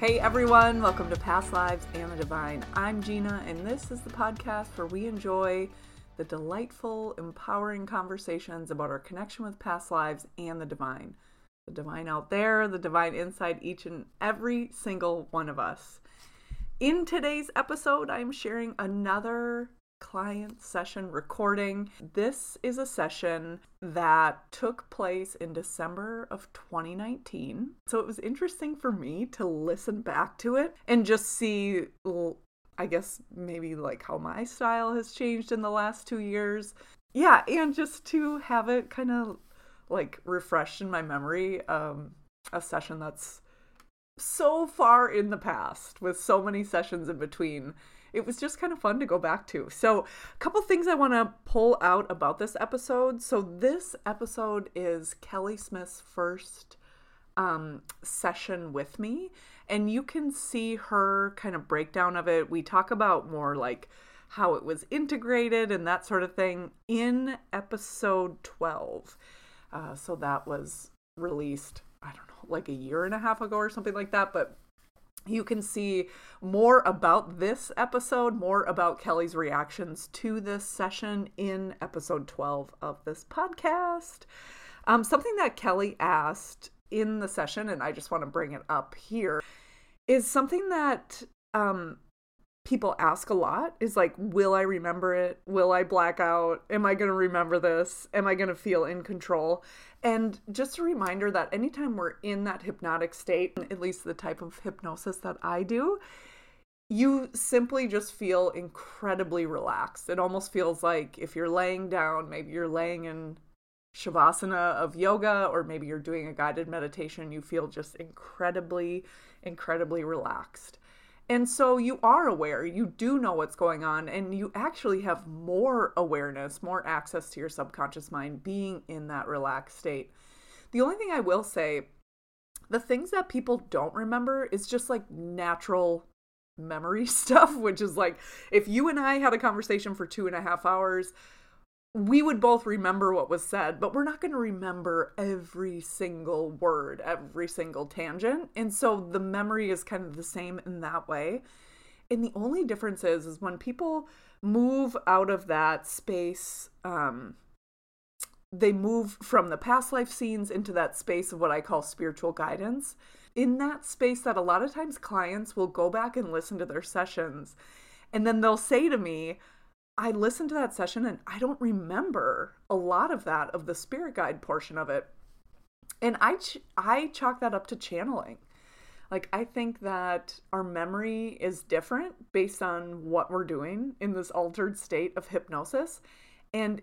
Hey everyone, welcome to Past Lives and the Divine. I'm Gina, and this is the podcast where we enjoy the delightful, empowering conversations about our connection with past lives and the divine. The divine out there, the divine inside each and every single one of us. In today's episode, I'm sharing another client session recording. This is a session that took place in December of 2019. So it was interesting for me to listen back to it and just see, I guess, maybe like how my style has changed in the last two years. Yeah, and just to have it kind of like refreshed in my memory. Um, a session that's so far in the past with so many sessions in between it was just kind of fun to go back to. So, a couple things I want to pull out about this episode. So, this episode is Kelly Smith's first um, session with me, and you can see her kind of breakdown of it. We talk about more like how it was integrated and that sort of thing in episode 12. Uh, so, that was released, I don't know, like a year and a half ago or something like that, but you can see more about this episode, more about Kelly's reactions to this session in episode 12 of this podcast. Um, something that Kelly asked in the session, and I just want to bring it up here, is something that um, people ask a lot is like, will I remember it? Will I black out? Am I going to remember this? Am I going to feel in control? And just a reminder that anytime we're in that hypnotic state, at least the type of hypnosis that I do, you simply just feel incredibly relaxed. It almost feels like if you're laying down, maybe you're laying in shavasana of yoga, or maybe you're doing a guided meditation, you feel just incredibly, incredibly relaxed. And so you are aware, you do know what's going on, and you actually have more awareness, more access to your subconscious mind being in that relaxed state. The only thing I will say, the things that people don't remember is just like natural memory stuff, which is like if you and I had a conversation for two and a half hours, we would both remember what was said, but we're not going to remember every single word, every single tangent. And so the memory is kind of the same in that way. And the only difference is, is when people move out of that space, um, they move from the past life scenes into that space of what I call spiritual guidance. In that space, that a lot of times clients will go back and listen to their sessions, and then they'll say to me, I listened to that session and I don't remember a lot of that of the spirit guide portion of it. And I ch- I chalk that up to channeling. Like I think that our memory is different based on what we're doing in this altered state of hypnosis and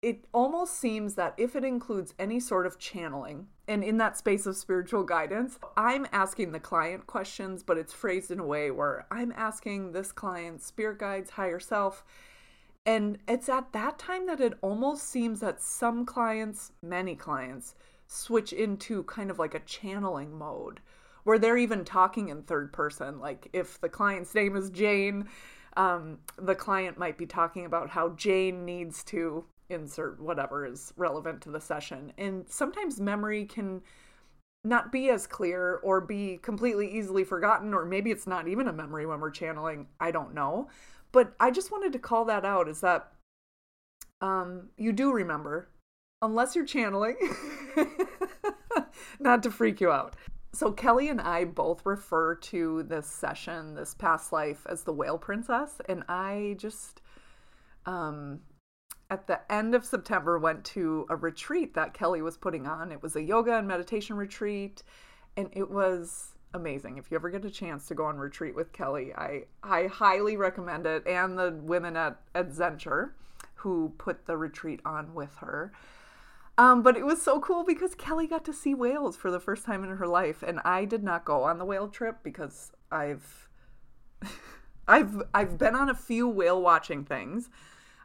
it almost seems that if it includes any sort of channeling and in that space of spiritual guidance, I'm asking the client questions, but it's phrased in a way where I'm asking this client, spirit guides, higher self, and it's at that time that it almost seems that some clients, many clients, switch into kind of like a channeling mode where they're even talking in third person. Like if the client's name is Jane, um, the client might be talking about how Jane needs to insert whatever is relevant to the session. And sometimes memory can not be as clear or be completely easily forgotten, or maybe it's not even a memory when we're channeling. I don't know. But I just wanted to call that out is that um, you do remember, unless you're channeling, not to freak you out. So Kelly and I both refer to this session, this past life, as the Whale Princess, and I just, um, at the end of September, went to a retreat that Kelly was putting on. It was a yoga and meditation retreat, and it was amazing. If you ever get a chance to go on retreat with Kelly, I I highly recommend it and the women at at who put the retreat on with her. Um, but it was so cool because Kelly got to see whales for the first time in her life, and I did not go on the whale trip because I've I've I've been on a few whale watching things.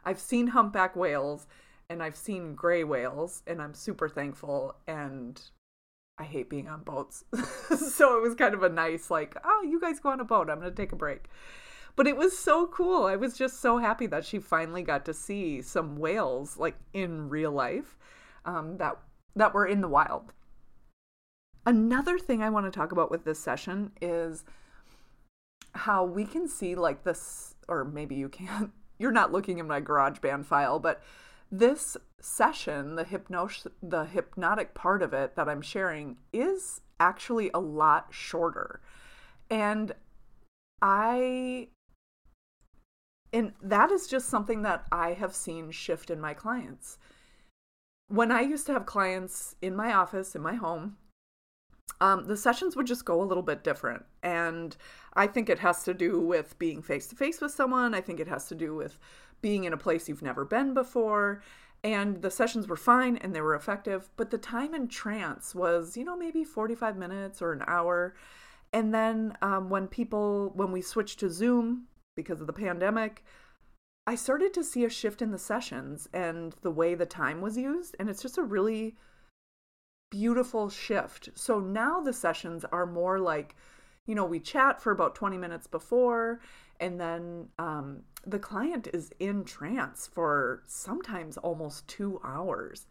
I've seen humpback whales and I've seen gray whales, and I'm super thankful. And I hate being on boats. so it was kind of a nice, like, oh, you guys go on a boat. I'm going to take a break. But it was so cool. I was just so happy that she finally got to see some whales, like in real life, um, that that were in the wild. Another thing I want to talk about with this session is how we can see like this, or maybe you can't, you're not looking in my GarageBand file, but this session, the hypnos the hypnotic part of it that I'm sharing is actually a lot shorter. And I and that is just something that I have seen shift in my clients. When I used to have clients in my office, in my home, um, the sessions would just go a little bit different. And I think it has to do with being face to face with someone. I think it has to do with being in a place you've never been before. And the sessions were fine and they were effective, but the time in trance was, you know, maybe 45 minutes or an hour. And then um, when people, when we switched to Zoom because of the pandemic, I started to see a shift in the sessions and the way the time was used. And it's just a really beautiful shift. So now the sessions are more like, you know, we chat for about 20 minutes before, and then um, the client is in trance for sometimes almost two hours.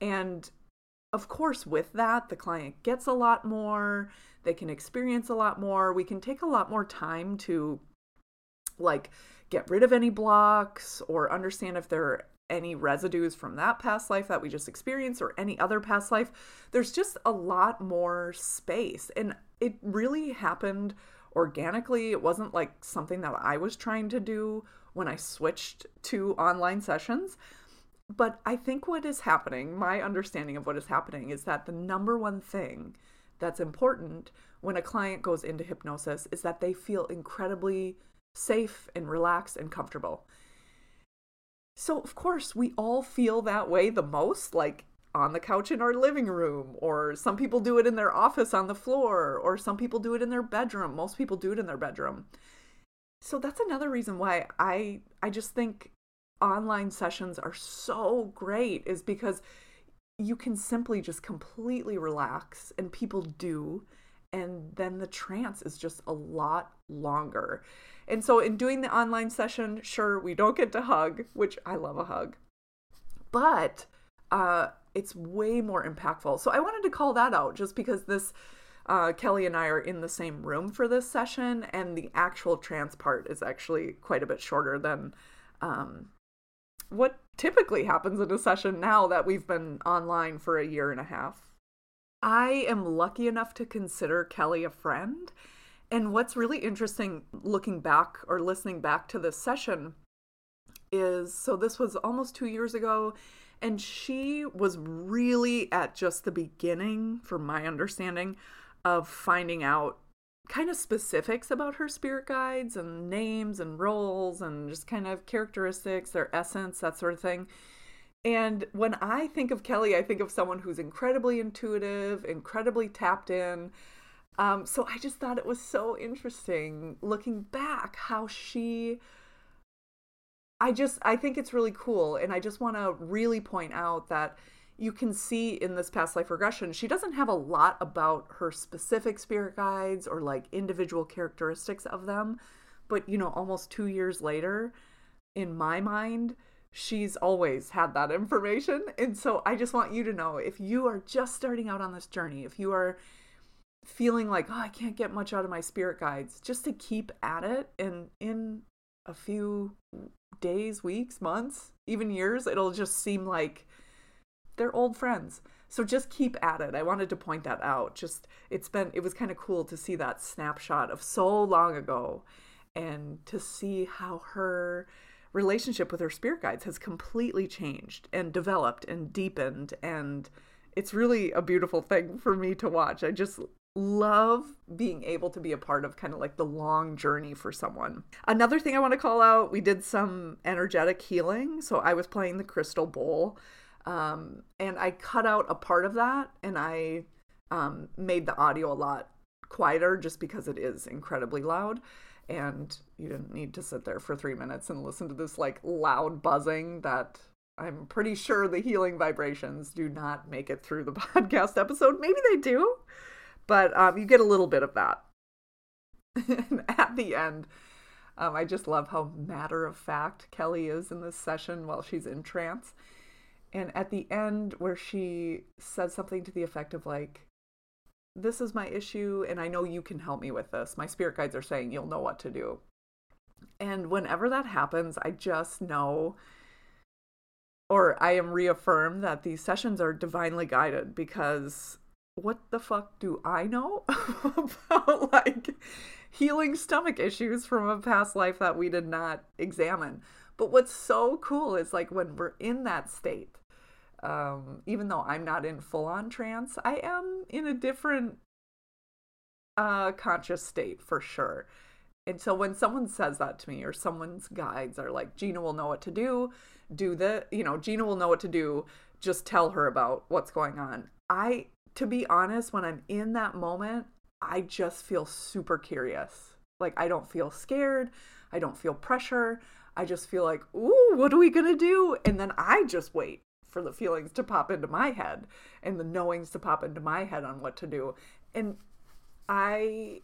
And of course, with that, the client gets a lot more, they can experience a lot more. We can take a lot more time to like get rid of any blocks or understand if there are any residues from that past life that we just experienced or any other past life. There's just a lot more space. And it really happened organically. It wasn't like something that I was trying to do when I switched to online sessions. But I think what is happening, my understanding of what is happening, is that the number one thing that's important when a client goes into hypnosis is that they feel incredibly safe and relaxed and comfortable. So, of course, we all feel that way the most, like on the couch in our living room, or some people do it in their office on the floor, or some people do it in their bedroom. Most people do it in their bedroom. So that's another reason why I I just think online sessions are so great is because you can simply just completely relax and people do and then the trance is just a lot longer. And so, in doing the online session, sure, we don't get to hug, which I love a hug, but uh, it's way more impactful. So, I wanted to call that out just because this. Uh, Kelly and I are in the same room for this session, and the actual trance part is actually quite a bit shorter than um, what typically happens in a session now that we've been online for a year and a half. I am lucky enough to consider Kelly a friend, and what's really interesting looking back or listening back to this session is so this was almost two years ago, and she was really at just the beginning, from my understanding, of finding out kind of specifics about her spirit guides and names and roles and just kind of characteristics, their essence, that sort of thing. And when I think of Kelly, I think of someone who's incredibly intuitive, incredibly tapped in, um, so I just thought it was so interesting looking back how she. I just I think it's really cool, and I just want to really point out that you can see in this past life regression she doesn't have a lot about her specific spirit guides or like individual characteristics of them, but you know almost two years later, in my mind she's always had that information. And so I just want you to know if you are just starting out on this journey, if you are feeling like, oh, I can't get much out of my spirit guides, just to keep at it. And in a few days, weeks, months, even years, it'll just seem like they're old friends. So just keep at it. I wanted to point that out. Just, it's been, it was kind of cool to see that snapshot of so long ago and to see how her relationship with her spirit guides has completely changed and developed and deepened and it's really a beautiful thing for me to watch. I just love being able to be a part of kind of like the long journey for someone. Another thing I want to call out we did some energetic healing. So I was playing the crystal bowl um, and I cut out a part of that and I um, made the audio a lot quieter just because it is incredibly loud. And you didn't need to sit there for three minutes and listen to this like loud buzzing that I'm pretty sure the healing vibrations do not make it through the podcast episode. Maybe they do but um, you get a little bit of that. at the end, um, I just love how matter of fact Kelly is in this session while she's in trance. And at the end, where she says something to the effect of, like, this is my issue and I know you can help me with this. My spirit guides are saying you'll know what to do. And whenever that happens, I just know or I am reaffirmed that these sessions are divinely guided because what the fuck do I know about like healing stomach issues from a past life that we did not examine? But what's so cool is like when we're in that state, um, even though I'm not in full on trance, I am in a different uh, conscious state for sure. And so when someone says that to me, or someone's guides are like, Gina will know what to do, do the, you know, Gina will know what to do, just tell her about what's going on. I, to be honest, when I'm in that moment, I just feel super curious. Like, I don't feel scared. I don't feel pressure. I just feel like, ooh, what are we going to do? And then I just wait for the feelings to pop into my head and the knowings to pop into my head on what to do. And I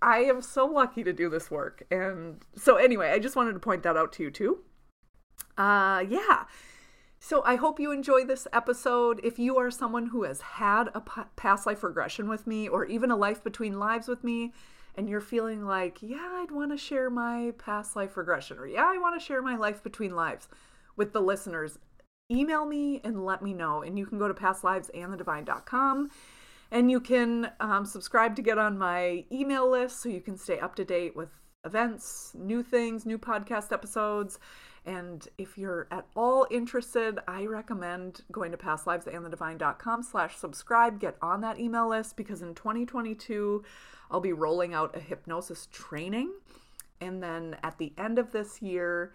I am so lucky to do this work. And so anyway, I just wanted to point that out to you too. Uh yeah. So I hope you enjoy this episode. If you are someone who has had a past life regression with me or even a life between lives with me and you're feeling like, yeah, I'd want to share my past life regression or yeah, I want to share my life between lives with the listeners, email me and let me know. And you can go to pastlivesandthedivine.com and you can um, subscribe to get on my email list so you can stay up to date with events, new things, new podcast episodes. And if you're at all interested, I recommend going to pastlivesandthedivine.com slash subscribe. Get on that email list because in 2022, I'll be rolling out a hypnosis training. And then at the end of this year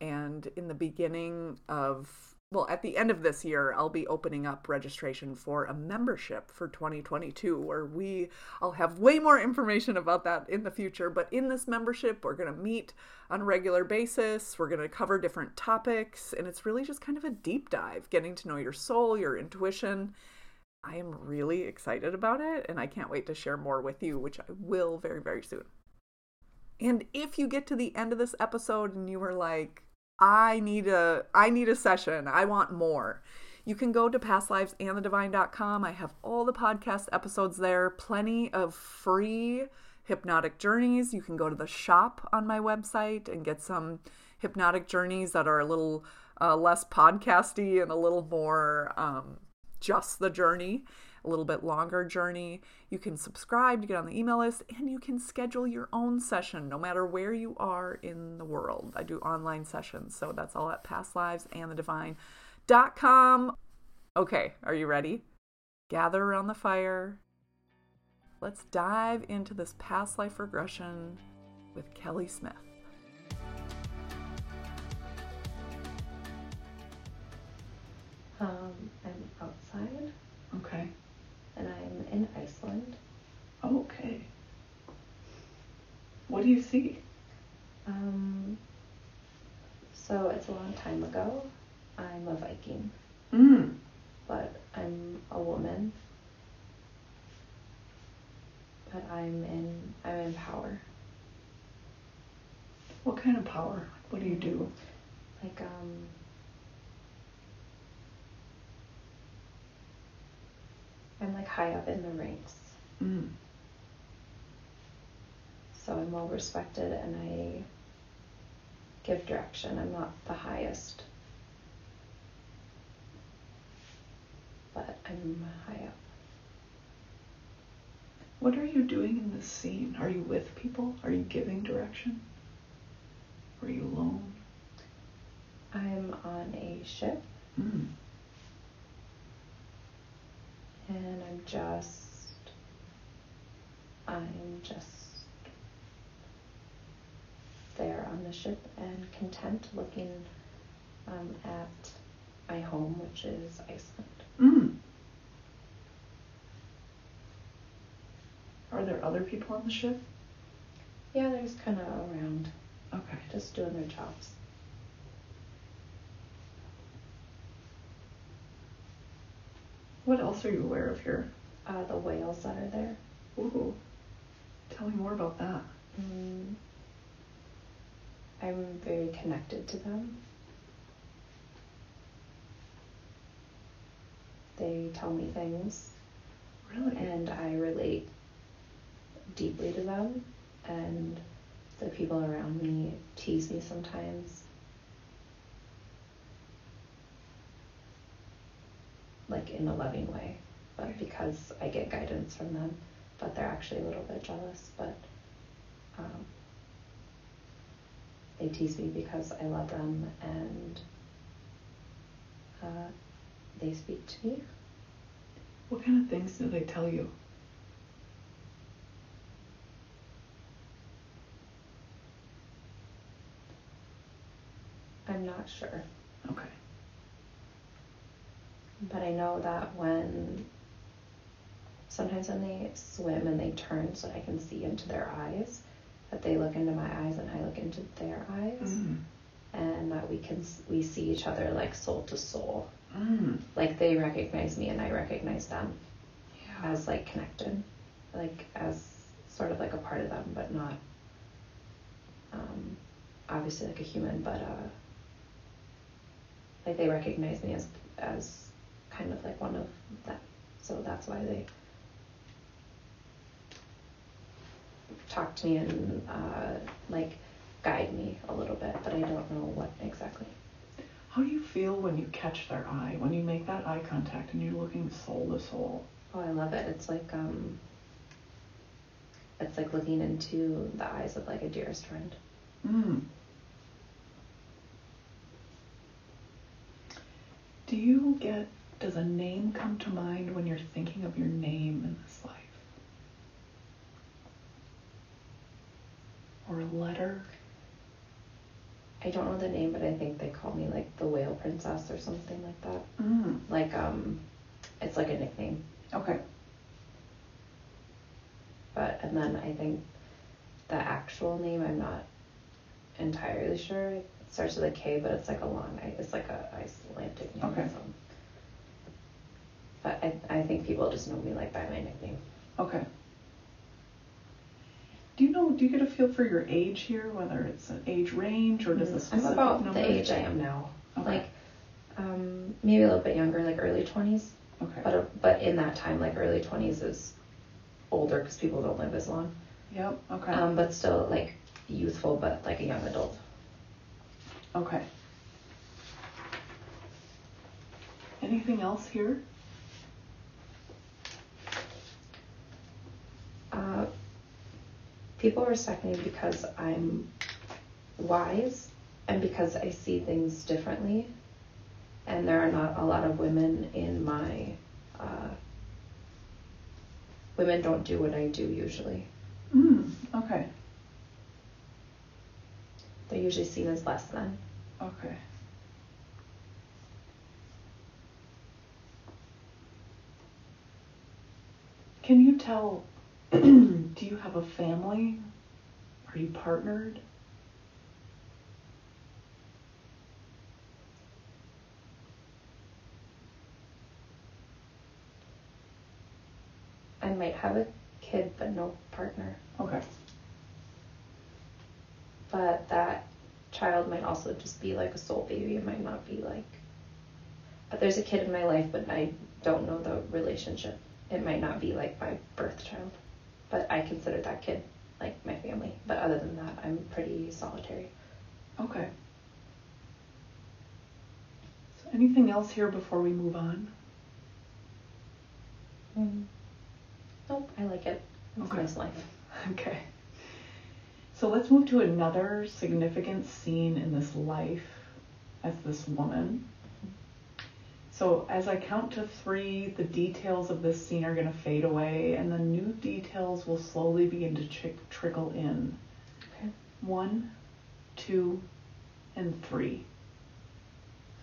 and in the beginning of well, at the end of this year, I'll be opening up registration for a membership for 2022 where we I'll have way more information about that in the future, but in this membership, we're going to meet on a regular basis. We're going to cover different topics, and it's really just kind of a deep dive, getting to know your soul, your intuition. I am really excited about it, and I can't wait to share more with you, which I will very, very soon. And if you get to the end of this episode and you are like, I need a I need a session. I want more. You can go to pastlivesandthedivine.com. I have all the podcast episodes there, plenty of free hypnotic journeys. You can go to the shop on my website and get some hypnotic journeys that are a little uh, less podcasty and a little more um, just the journey a little bit longer journey. You can subscribe to get on the email list and you can schedule your own session no matter where you are in the world. I do online sessions, so that's all at pastlivesandthedivine.com. Okay, are you ready? Gather around the fire. Let's dive into this past life regression with Kelly Smith. Um, I'm outside. Okay and I'm in Iceland. Okay. What do you see? Um, so it's a long time ago. I'm a Viking. Mm. But I'm a woman. But I'm in I'm in power. What kind of power? What do you do? Like um I'm like high up in the ranks. Mm. So I'm well respected and I give direction. I'm not the highest, but I'm high up. What are you doing in this scene? Are you with people? Are you giving direction? Are you alone? I'm on a ship. Mm and I'm just I'm just there on the ship and content looking um, at my home, which is Iceland. Mm. Are there other people on the ship? Yeah, there's kind of around. Okay. Just doing their jobs. What else are you aware of here? Uh, the whales that are there. Ooh. Tell me more about that. Mm, I'm very connected to them. They tell me things. Really? and I relate deeply to them, and the people around me tease me sometimes. Like in a loving way, but because I get guidance from them, but they're actually a little bit jealous, but um, they tease me because I love them and uh, they speak to me. What kind of things do they tell you? I'm not sure. Okay. But I know that when sometimes when they swim and they turn so that I can see into their eyes, that they look into my eyes and I look into their eyes, Mm. and that we can we see each other like soul to soul. Mm. Like they recognize me and I recognize them Yeah. as like connected, like as sort of like a part of them, but not um, obviously like a human, but uh, like they recognize me as as kind of like one of that. So that's why they talk to me and uh, like guide me a little bit, but I don't know what exactly. How do you feel when you catch their eye? When you make that eye contact and you're looking soul to soul? Oh, I love it. It's like um, it's like looking into the eyes of like a dearest friend. Mm. Do you get, does a name come to mind when you're thinking of your name in this life? Or a letter? I don't know the name, but I think they call me like the whale princess or something like that. Mm. Like um, it's like a nickname. Okay. But and then I think the actual name I'm not entirely sure. It starts with a K, but it's like a long. It's like a Icelandic name. Okay. So. But I I think people just know me like by my nickname. Okay. Do you know, do you get a feel for your age here, whether it's an age range or does a I'm about number? the age I am now. Okay. Like um, maybe a little bit younger, like early twenties. Okay. But uh, but in that time, like early twenties is older because people don't live as long. Yep, okay. Um, but still like youthful, but like a young adult. Okay. Anything else here? Uh, people respect me because I'm wise and because I see things differently. And there are not a lot of women in my. Uh, women don't do what I do usually. Mm, okay. They're usually seen as less than. Okay. Can you tell, do you have a family? Are you partnered? I might have a kid, but no partner. Okay. But that child might also just be like a soul baby. It might not be like. But there's a kid in my life, but I don't know the relationship. It might not be like my birth child. But I consider that kid like my family. But other than that, I'm pretty solitary. Okay. So anything else here before we move on? Mm. Nope, I like it. It's Okay. nice life. Okay. So let's move to another significant scene in this life as this woman. So as I count to three, the details of this scene are going to fade away, and the new details will slowly begin to chi- trickle in. Okay. One, two, and three.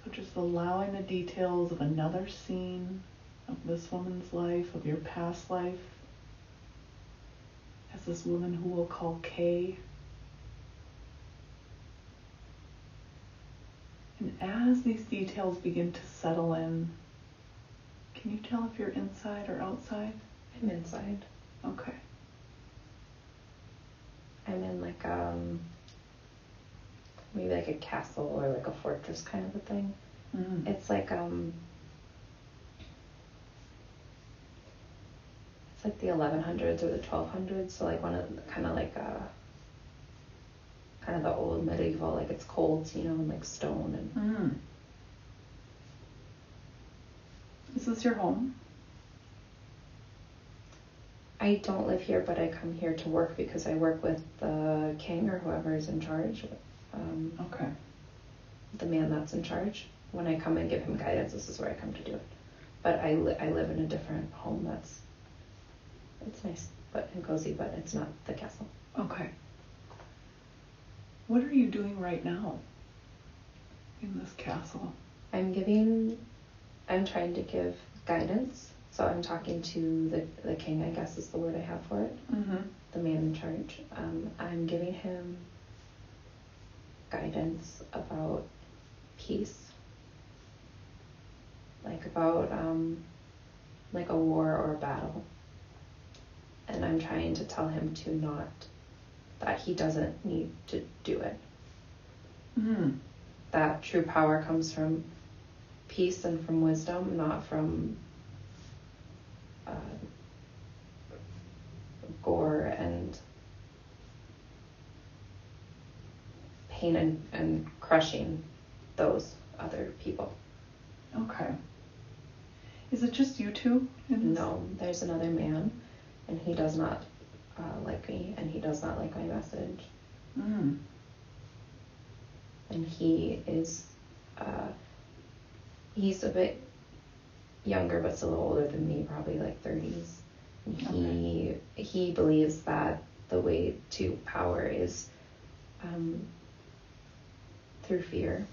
So just allowing the details of another scene of this woman's life, of your past life, as this woman who we'll call Kay. And as these details begin to settle in, can you tell if you're inside or outside? I'm inside. Okay. I'm in like um maybe like a castle or like a fortress kind of a thing. Mm. It's like um it's like the 1100s or the 1200s, so like one of kind of like uh kind of the old medieval, like it's cold, you know, and like stone and Mm. Is this your home? I don't live here, but I come here to work because I work with the king or whoever is in charge, um, Okay. the man that's in charge. When I come and give him guidance, this is where I come to do it. But I, li- I live in a different home that's, it's nice but and cozy, but it's not the castle. Okay. What are you doing right now in this castle? I'm giving, I'm trying to give guidance. So I'm talking to the, the king, I guess is the word I have for it, Mm-hmm. the man in charge. Um, I'm giving him guidance about peace, like about um, like a war or a battle. And I'm trying to tell him to not, that he doesn't need to do it. Mm. that true power comes from peace and from wisdom, not from uh, gore and pain and, and crushing those other people. Okay. Is it just you two? No, there's another man, and he does not uh, like me, and he does not like my message. Mm. and he is uh, he's a bit younger but still older than me probably like 30s and he he believes that the way to power is um, through fear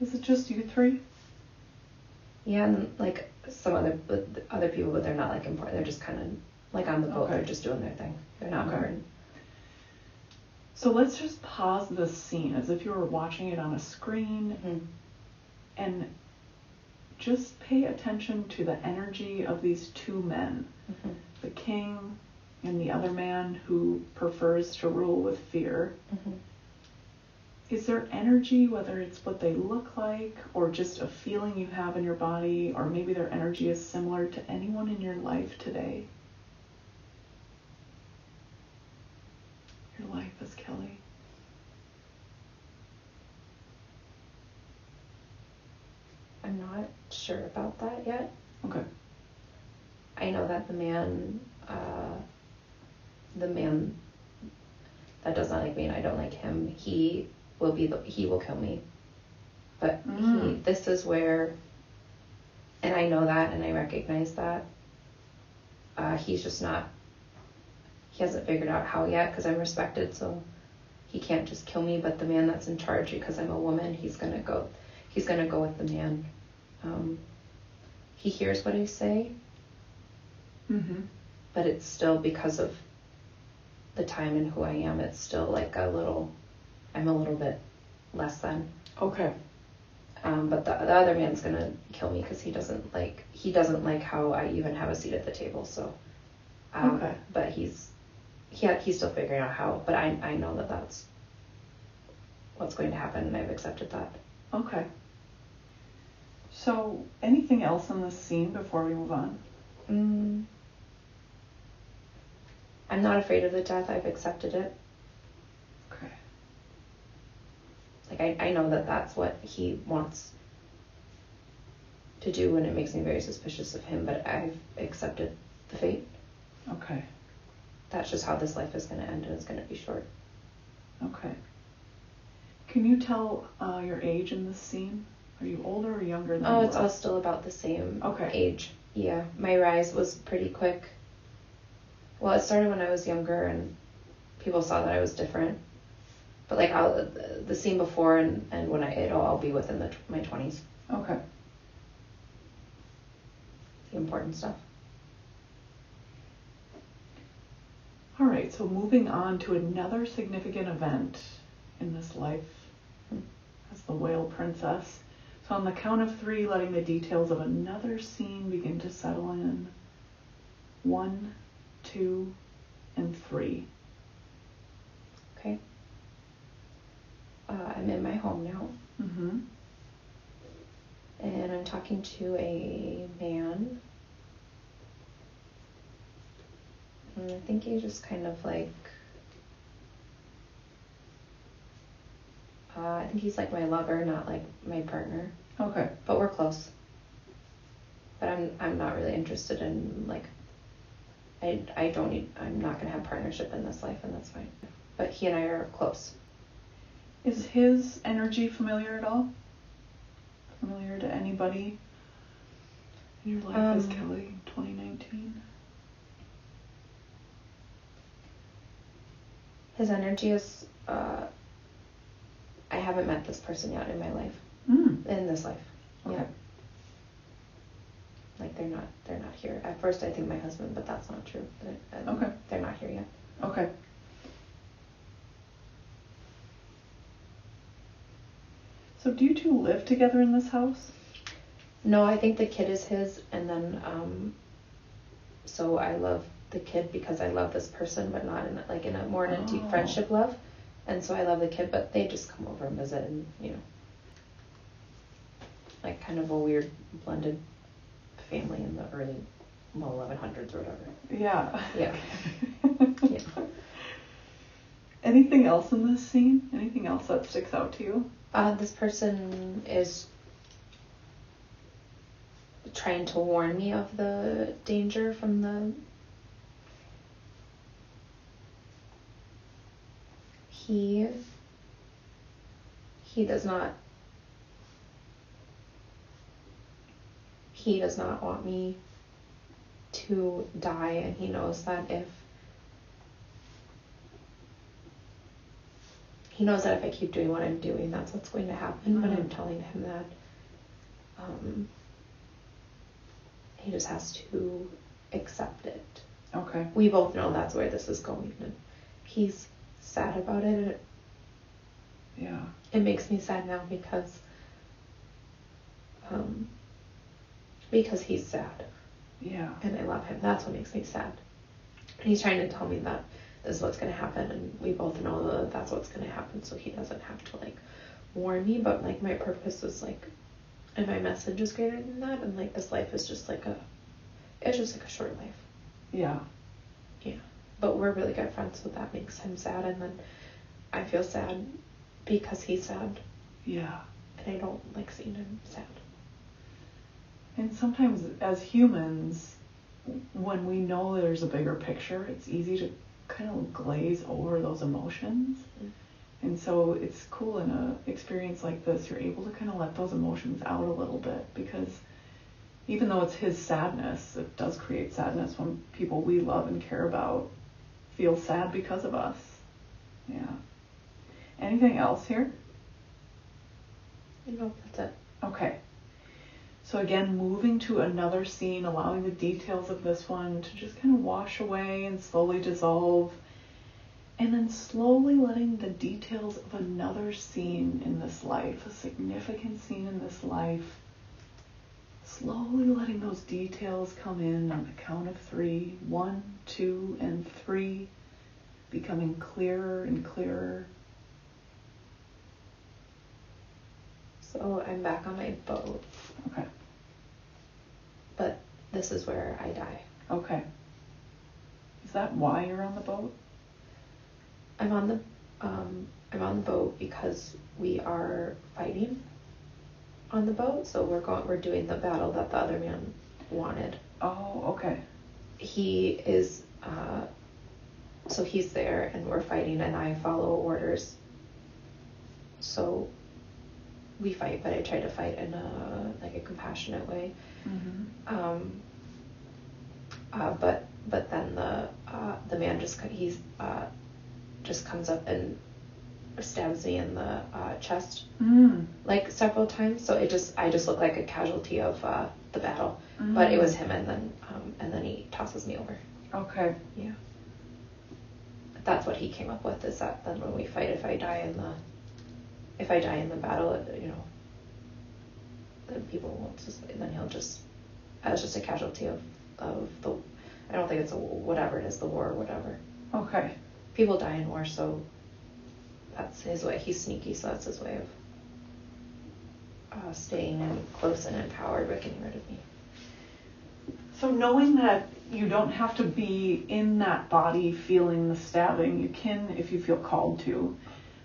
Is it just you three? Yeah and like some other but other people but they're not like important they're just kind of like on the boat Okay. they're just doing their thing they're not Okay. important So let's just pause this scene as if you were watching it on a screen Mhm. and just pay attention to the energy of these two men Mhm. the king and the other man who prefers to rule with fear. Mhm. Is there energy, whether it's what they look like or just a feeling you have in your body, or maybe their energy is similar to anyone in your life today? Your life as Kelly. i'm not sure about that yet Okay. I know that the man, uh, the man that does not like me and I don't like him, he will be the, he will kill me. But he, Mm. this is where, and I know that and I recognize that. Uh, he's just not, he hasn't figured out how yet because I'm respected, so he can't just kill me. But the man that's in charge, because I'm a woman, he's gonna go, he's gonna go with the man. Um, he hears what I say, Mm-hmm. but it's still because of the time and who I am, it's still like a little, I'm a little bit less than. Okay. Um, but the, the other man's gonna kill me because he doesn't like he doesn't like how I even have a seat at the table. So, um, Okay. But he's he he's still figuring out how. But I I know that that's what's going to happen, and I've accepted that. Okay. So, anything else in this scene before we move on? Mm. I'm not afraid of the death. I've accepted it. Okay. Like I, I know that that's what he wants to do, and it makes me very suspicious of him. But I've accepted the fate. Okay. That's just how this life is going to end, and it's going to be short. Okay. Can you tell uh, your age in this scene? Are you older or younger than Oh, you it's were? all still about the same Okay. age. Yeah, my rise was pretty quick. Well, it started when I was younger, and people saw that I was different. But like I'll, the- the scene before and, and when I it'll all be within the my twenties. Okay. The important stuff. All right. So moving on to another significant event in this life as the whale princess. So on the count of three, letting the details of another scene begin to settle in. One, two, and three. Okay. Uh, I'm in my home now, Mm-hmm. and I'm talking to a man. And I think he's just kind of like. Uh, I think he's like my lover, not like my partner, Okay. but we're close. But I'm I'm not really interested in like. I I don't need. I'm not gonna have partnership in this life, and that's fine. But he and I are close. Is his energy familiar at all? Familiar to anybody in your life as Um, Kelly 2019? His energy is. Uh, I haven't met this person yet in my life, Mm. in this life. Okay. Yeah. Like they're not, they're not here. At first, I think my husband, but that's not true. They're, uh, Okay. They're not here yet. Okay. So do you two live together in this house? No, I think the kid is his, and then um. So I love the kid because I love this person, but not in like in a more in a deep Oh. friendship love, and so I love the kid, but they just come over and visit, and you know. Like kind of a weird blended family in the early, well, 1100s or whatever. Yeah. Yeah. Yeah. Anything else in this scene? Anything else that sticks out to you? Uh, this person is trying to warn me of the danger from the. He. He does not. He does not want me to die, and he knows that if he knows that if I keep doing what I'm doing, that's what's going to happen. But I'm Mhm. telling him that um, he just has to accept it. Okay. We both know that's where this is going, and he's sad about it. It, Yeah. it makes me sad now because um, because he's sad Yeah. and I love him. That's what makes me sad. And he's trying to tell me that this is what's going to happen, and we both know that that's what's going to happen, so he doesn't have to like warn me. But like my purpose is like, and my message is greater than that, and like this life is just like a, it's just like a short life. Yeah. Yeah. But we're really good friends, so that makes him sad, and then I feel sad because he's sad, Yeah. and I don't like seeing him sad. And sometimes as humans, when we know there's a bigger picture, it's easy to kind of glaze over those emotions. Mm. And so it's cool in a experience like this, you're able to kind of let those emotions out a little bit because even though it's his sadness, it does create sadness when people we love and care about feel sad because of us. Yeah. Anything else here? Know, that's it. Okay. So again, moving to another scene, allowing the details of this one to just kind of wash away and slowly dissolve. And then slowly letting the details of another scene in this life, a significant scene in this life, slowly letting those details come in on the count of three one, two, and three. Becoming clearer and clearer. So I'm back on my boat, Okay. but this is where I die. Okay. Is that why you're on the boat? I'm on the um, I'm on the boat because we are fighting on the boat. So we're going we're doing the battle that the other man wanted. Oh, okay. He is uh, so he's there and we're fighting and I follow orders. So we fight, but I try to fight in a like a compassionate way. Mm-hmm. Um, uh, but but then the uh, the man just he's uh, just comes up and stabs me in the uh, chest Mm. like several times. So it just I just look like a casualty of uh, the battle. But it was him, and then um, and then he tosses me over. Okay. Yeah. That's what he came up with. Is that then when we fight, if I die in the if I die in the battle, you know, then people won't just then he'll just as just a casualty of of the I don't think it's a whatever it is the war or whatever. Okay. People die in war, so that's his way. He's sneaky, so that's his way uh, staying and close and empowered but getting rid of me. So knowing that you don't have to be in that body feeling the stabbing, you can if you feel called to.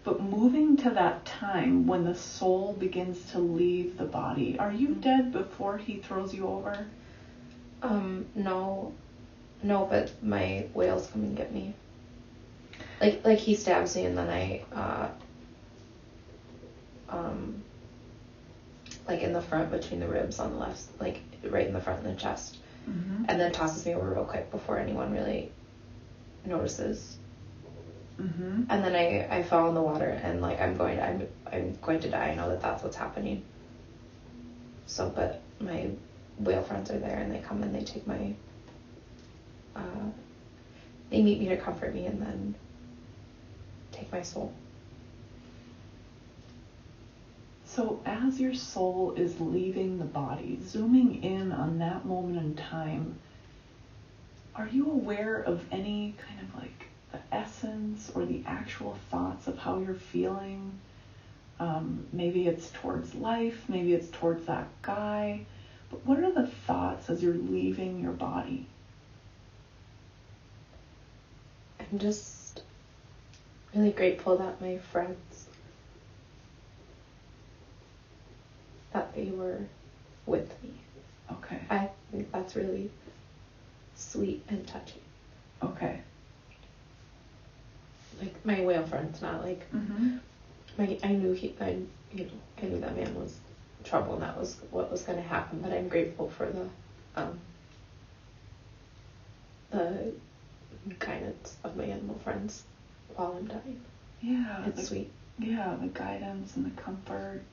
But moving to that time when the soul begins to leave the body, are you dead before he throws you over? Um, no, no, but my whales come and get me. Like, like he stabs me and then I, uh, um, like in the front between the ribs on the left, like right in the front in the chest, Mm-hmm. and then tosses me over real quick before anyone really notices. Mm-hmm. And then I, I fell in the water and like I'm going to, I'm I'm going to die. I know that that's what's happening. So, but my whale friends are there and they come and they take my. Uh, they meet me to comfort me and then take my soul. So as your soul is leaving the body, zooming in on that moment in time, are you aware of any kind of like the essence or the actual thoughts of how you're feeling? Um, maybe it's towards life, maybe it's towards that guy. But what are the thoughts as you're leaving your body? I'm just really grateful that my friends that they were with me. Okay. I think that's really sweet and touching. Okay. Like my whale friends, not like Mm-hmm. my. I knew he. I you know I knew that man was trouble and that was what was going to happen. But I'm grateful for the um the guidance of my animal friends while I'm dying. Yeah. It's the- sweet. Yeah, the guidance and the comfort.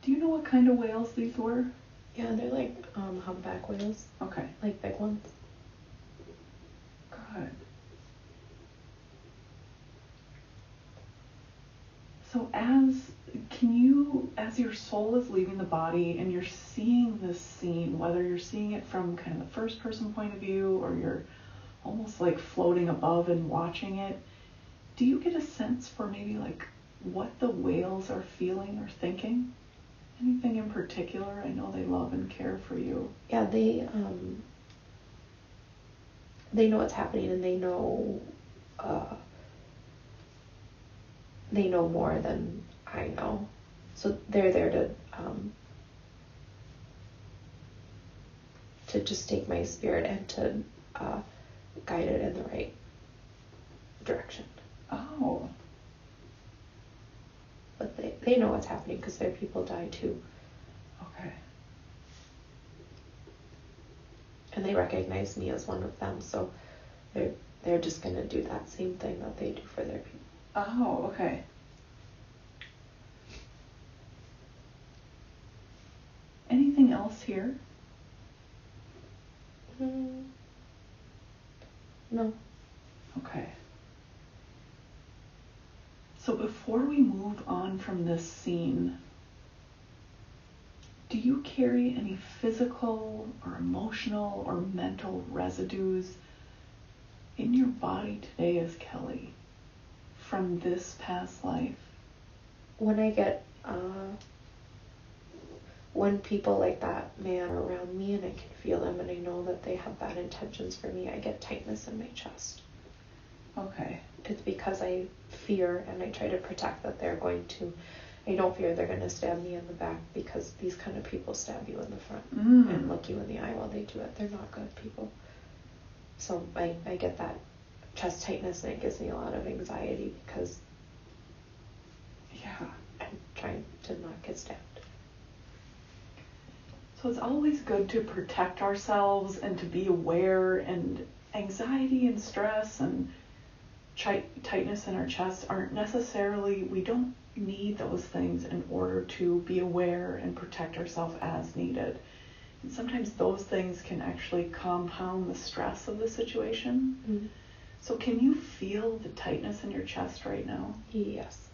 Do you know what kind of whales these were? Yeah, they're like um humpback whales, Okay, like big ones. good. So as can you as your soul is leaving the body and you're seeing this scene, whether you're seeing it from kind of the first person point of view or you're almost like floating above and watching it, do you get a sense for maybe like what the whales are feeling or thinking? Anything in particular? I know they love and care for you. Yeah, they um they know what's happening and they know uh they know more than I know. So they're there to um to just take my spirit and to uh guide it in the right direction. Oh, But they, they know what's happening because their people die too. okay. and they recognize me as one of them so they're they're just going to do that same thing that they do for their people Oh, okay. Anything else here? mm. no Okay. So before we move on from this scene, do you carry any physical or emotional or mental residues in your body today as Kelly from this past life? when i get uh when people like that man are around me and i can feel them and i know that they have bad intentions for me i get tightness in my chest Okay. it's because i fear and i try to protect that they're going to i don't fear they're going to stab me in the back because these kind of people stab you in the front and Mm. look you in the eye while they do it. They're not good people. So I, I get that chest tightness and it gives me a lot of anxiety because Yeah. I'm trying to not get stabbed. So it's always good to protect ourselves and to be aware and anxiety and stress and chi- tightness in our chest aren't necessarily we don't need those things in order to be aware and protect ourselves as needed. And sometimes those things can actually compound the stress of the situation. Mm-hmm. So can you feel the tightness in your chest right now? Yes.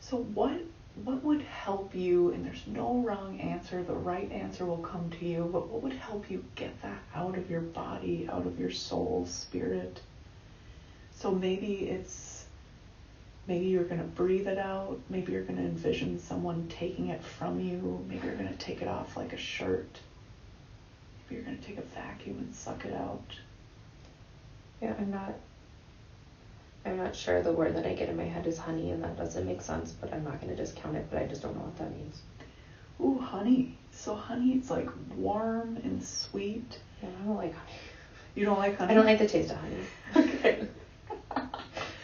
So what what would help you and there's no wrong answer, the right answer will come to you, but what would help you get that out of your body, out of your soul, spirit? So maybe it's Maybe you're going to breathe it out. Maybe you're going to envision someone taking it from you. Maybe you're going to take it off like a shirt. Maybe you're going to take a vacuum and suck it out. Yeah, I'm not. I'm not sure the word that I get in my head is honey, and that doesn't make sense, but I'm not going to discount it, but I just don't know what that means. Ooh, honey. So honey, it's like warm and sweet. Yeah, I don't like honey. You don't like honey? I don't like the taste of honey. Okay.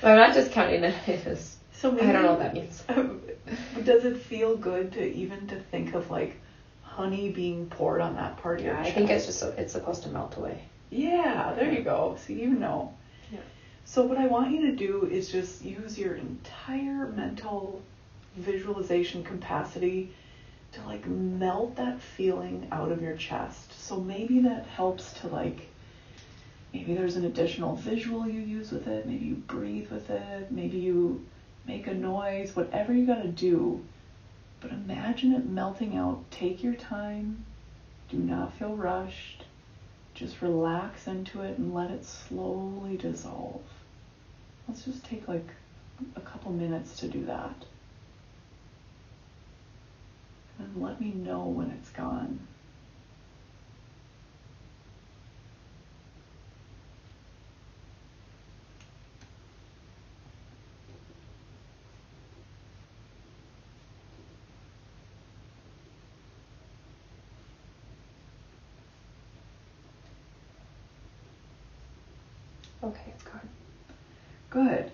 But I'm not discounting it. I just, So maybe, I don't know what that means. Does it feel good to even to think of like honey being poured on that part of your I chest? think it's just so, it's supposed to melt away. Yeah, there you go. See, you know. Yeah. So what I want you to do is just use your entire mental visualization capacity to like melt that feeling out of your chest. So maybe that helps to like maybe there's an additional visual you use with it, maybe you breathe with it, maybe you make a noise, whatever you gotta do. But imagine it melting out. Take your time. Do not feel rushed. Just relax into it and let it slowly dissolve. Let's just take like a couple minutes to do that. And let me know when it's gone. Okay, it's gone. Good.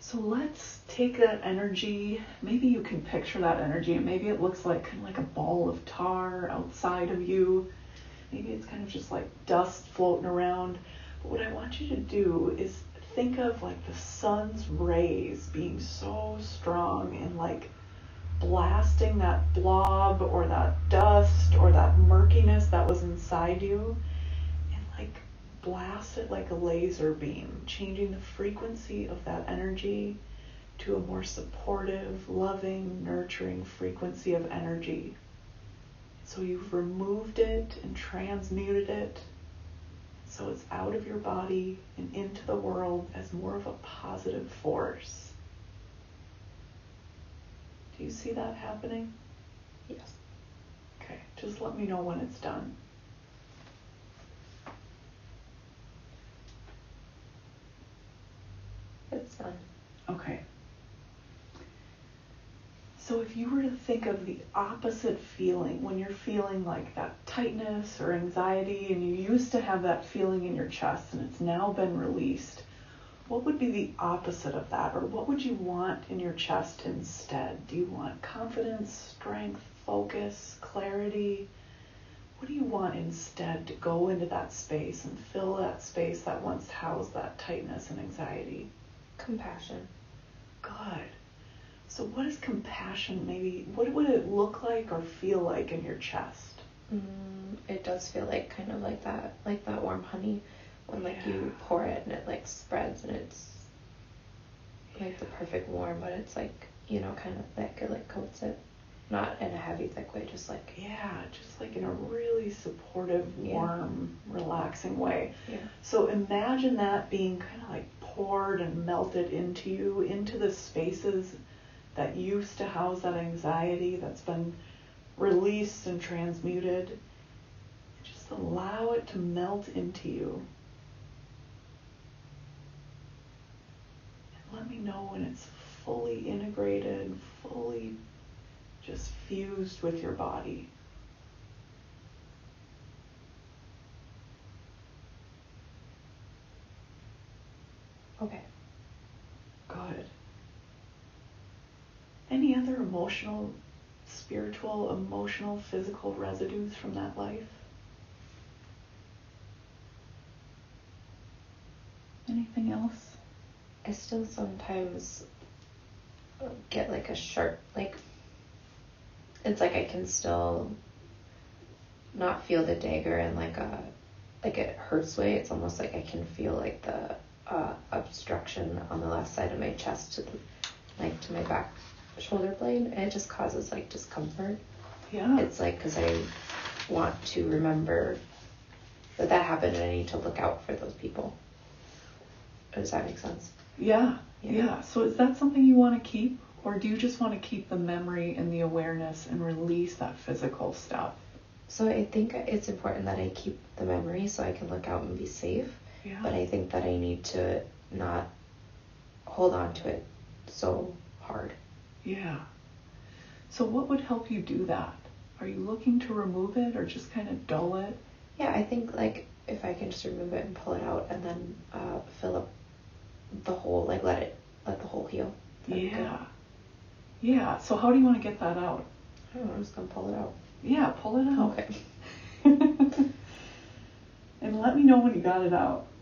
So let's take that energy. Maybe you can picture that energy, and maybe it looks like kind of like a ball of tar outside of you. Maybe it's kind of just like dust floating around. But what I want you to do is think of like the sun's rays being so strong and like blasting that blob or that dust or that murkiness that was inside you and like blast it like a laser beam, changing the frequency of that energy to a more supportive, loving, nurturing frequency of energy. So you've removed it and transmuted it so it's out of your body and into the world as more of a positive force. Do you see that happening? Yes. Okay, just let me know when it's done. It's done. Okay. So if you were to think of the opposite feeling when you're feeling like that tightness or anxiety and you used to have that feeling in your chest and it's now been released, what would be the opposite of that or what would you want in your chest instead? Do you want confidence, strength, focus, clarity? What do you want instead to go into that space and fill that space that once housed that tightness and anxiety? Compassion. Good. So, what is compassion? Maybe what would it look like or feel like in your chest? Mm, it does feel like kind of like that, like that warm honey when like you pour it and it like spreads and it's like the perfect warm, but it's like you know kind of thick. It like coats it, not in a heavy thick way, just like Yeah, just like in a really supportive, Yeah. warm, relaxing way. yeah. So imagine that being kind of like poured and melted into you, into the spaces that used to house that anxiety that's been released and transmuted. Just allow it to melt into you. And let me know when it's fully integrated, fully just fused with your body. Okay. Good. Any other emotional, spiritual, emotional, physical residues from that life? Anything else? I still sometimes get like a sharp like it's like I can still not feel the dagger in like a like it hurts way. It's almost like I can feel like the uh, obstruction on the left side of my chest to the like to my back shoulder blade, and it just causes like discomfort. Yeah. It's like because I want to remember that that happened, and I need to look out for those people. Does that make sense? Yeah, Yeah. yeah. So is that something you want to keep? Or do you just want to keep the memory and the awareness and release that physical stuff? So I think it's important that I keep the memory so I can look out and be safe. Yeah. But I think that I need to not hold on to it so hard. Yeah. So what would help you do that? Are you looking to remove it or just kind of dull it? Yeah, I think like if I can just remove it and pull it out and then uh, fill up the hole, like let it let the hole heal. That'd. Yeah. Yeah. So how do you want to get that out? I don't know, I'm just gonna pull it out. Yeah, pull it out. Okay. and let me know when you got it out.